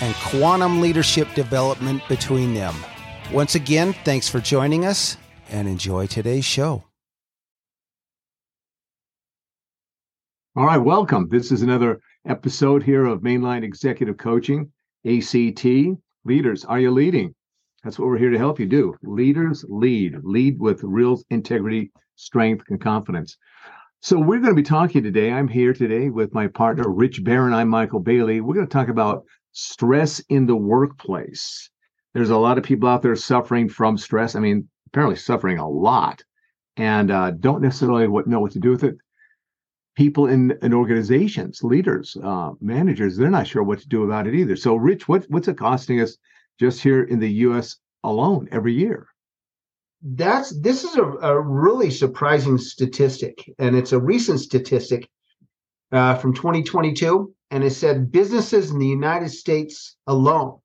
and quantum leadership development between them. Once again, thanks for joining us and enjoy today's show. All right, welcome. This is another episode here of Mainline Executive Coaching, ACT. Leaders, are you leading? That's what we're here to help you do. Leaders lead, lead with real integrity, strength, and confidence. So, we're going to be talking today. I'm here today with my partner, Rich Barron. I'm Michael Bailey. We're going to talk about stress in the workplace. There's a lot of people out there suffering from stress. I mean, apparently suffering a lot and uh, don't necessarily what, know what to do with it. People in, in organizations, leaders, uh, managers, they're not sure what to do about it either. So, Rich, what, what's it costing us just here in the U.S. alone every year? That's this is a, a really surprising statistic, and it's a recent statistic uh, from 2022, and it said businesses in the United States alone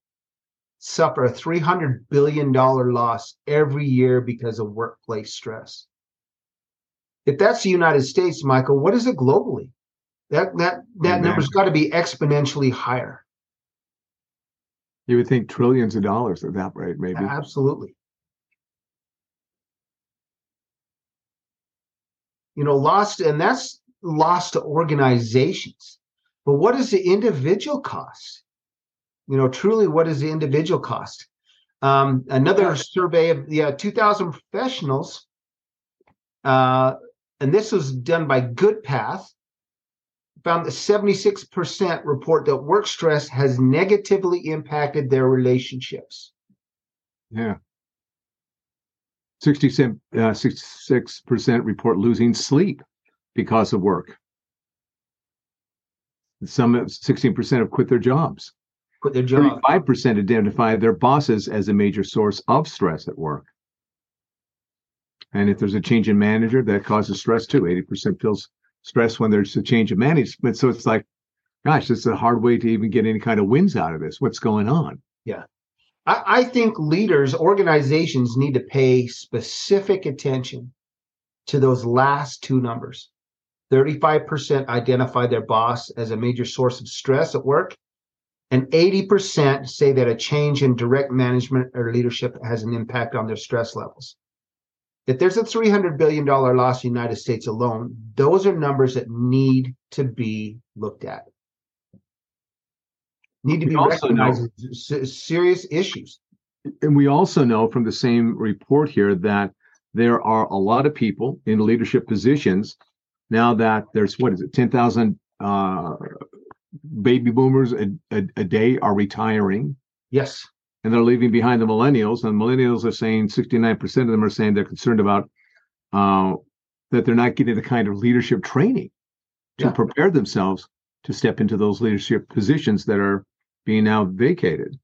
suffer a $300 billion loss every year because of workplace stress. If that's the United States, Michael, what is it globally? That that that number's got to be exponentially higher. You would think trillions of dollars at that rate, maybe. Absolutely. You know, lost, and that's lost to organizations. But what is the individual cost? You know, truly, what is the individual cost? Um, another survey of the uh, 2,000 professionals, uh, and this was done by GoodPath, found that 76% report that work stress has negatively impacted their relationships. Yeah. 66, uh, 66% report losing sleep because of work. Some 16% have quit their jobs. Quit their job. 35% identify their bosses as a major source of stress at work. And if there's a change in manager, that causes stress too. 80% feels stress when there's a change of management. So it's like, gosh, it's a hard way to even get any kind of wins out of this. What's going on? Yeah. I, I think leaders, organizations need to pay specific attention to those last two numbers. 35% identify their boss as a major source of stress at work, and 80% say that a change in direct management or leadership has an impact on their stress levels. If there's a $300 billion loss in the United States alone, those are numbers that need to be looked at. Need to be recognized as serious issues. And we also know from the same report here that there are a lot of people in leadership positions now that there's what is it 10,000 uh, baby boomers a, a, a, day are retiring. Yes. And they're leaving behind the millennials. And millennials are saying 69% of them are saying they're concerned about uh, that they're not getting the kind of leadership training to yeah. prepare themselves to step into those leadership positions that are being now vacated.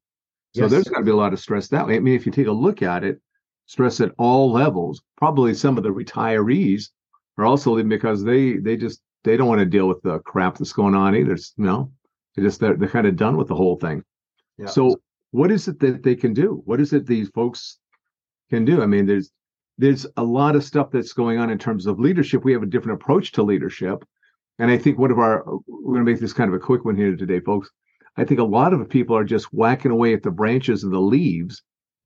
So yes. there's got to be a lot of stress that way. I mean, if you take a look at it, stress at all levels, probably some of the retirees are also leaving because they they just they don't want to deal with the crap that's going on either. You know, they just they're, they're kind of done with the whole thing. Yeah. So what is it that they can do? What is it these folks can do? I mean, there's there's a lot of stuff that's going on in terms of leadership. We have a different approach to leadership. And I think one of our we're going to make this kind of a quick one here today, folks. I think a lot of people are just whacking away at the branches and the leaves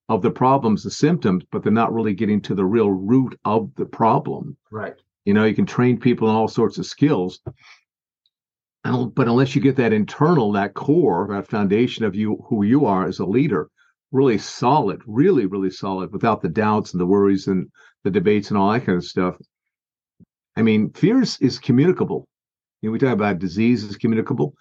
of the problems, the symptoms, but they're not really getting to the real root of the problem. Right. You know, you can train people in all sorts of skills. But unless you get that internal, that core, that foundation of you, who you are as a leader, really solid, really, really solid without the doubts and the worries and the debates and all that kind of stuff. I mean, fear is, is communicable. You know, we talk about disease is communicable.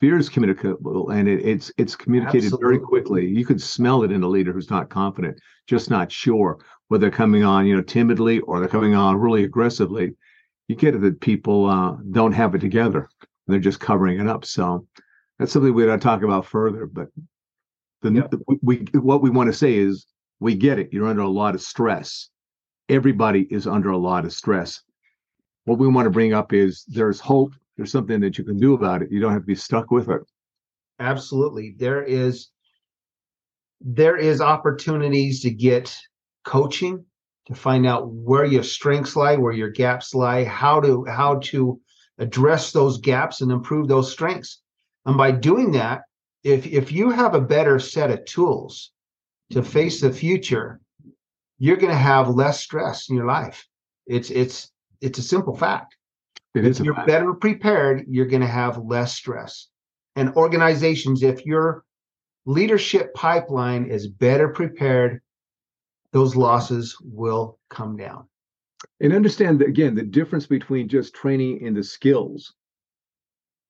Fear is communicable, and it, it's it's communicated Absolutely. very quickly. You can smell it in a leader who's not confident, just not sure whether they're coming on, you know, timidly or they're coming on really aggressively. You get it that people uh, don't have it together; they're just covering it up. So that's something we got to talk about further. But the, the we what we want to say is we get it. You're under a lot of stress. Everybody is under a lot of stress. What we want to bring up is there's hope. There's something that you can do about it. You don't have to be stuck with it. Absolutely. There is there is opportunities to get coaching to find out where your strengths lie, where your gaps lie, how to how to address those gaps and improve those strengths. And by doing that, if if you have a better set of tools to face the future, you're going to have less stress in your life. It's it's it's a simple fact. It is if you're fact. better prepared, you're going to have less stress. And organizations, if your leadership pipeline is better prepared, those losses will come down. And understand that again, the difference between just training in the skills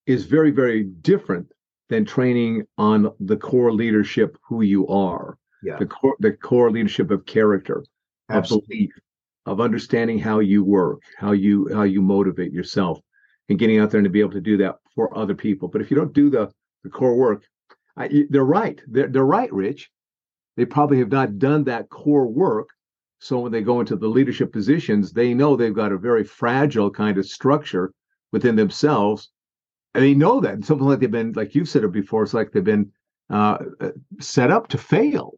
is very, very different than training on the core leadership who you are yeah. the core the core leadership of character Absolutely. of belief of understanding how you work how you how you motivate yourself and getting out there and to be able to do that for other people but if you don't do the the core work I, they're right they're, they're right rich they probably have not done that core work so when they go into the leadership positions they know they've got a very fragile kind of structure within themselves and they know that. And something like they've been, like you've said it before, it's like they've been uh, uh, set up to fail.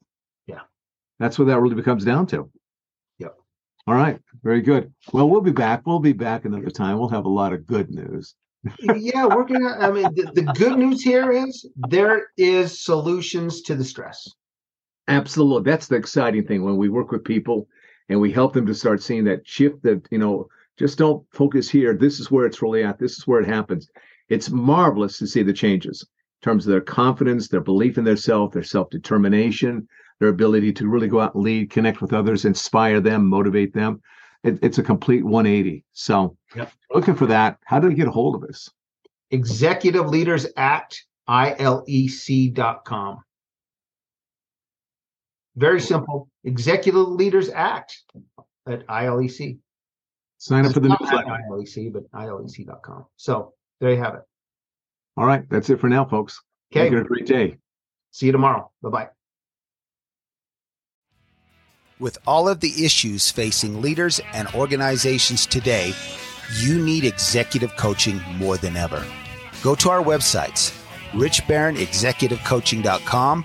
Yeah. That's what that really becomes down to. Yep. All right. Very good. Well, we'll be back. We'll be back another time. We'll have a lot of good news. yeah, we're gonna. I mean, the, the good news here is there is solutions to the stress. Absolutely, that's the exciting thing when we work with people and we help them to start seeing that shift. That you know, just don't focus here. This is where it's really at. This is where it happens it's marvelous to see the changes in terms of their confidence, their belief in themselves, their self determination, their ability to really go out and lead, connect with others, inspire them, motivate them. It, it's a complete 180. So, yep. looking for that, how do they get a hold of us? Executive Leaders Act, ILEC.com. Very simple. Executive Leaders Act at ILEC. Sign up for the newsletter. ILEC, but ILEC.com. So there you have it. All right. That's it for now, folks. Okay. Have a great day. See you tomorrow. Bye bye. With all of the issues facing leaders and organizations today, you need executive coaching more than ever. Go to our websites, richbarronexecutivecoaching.com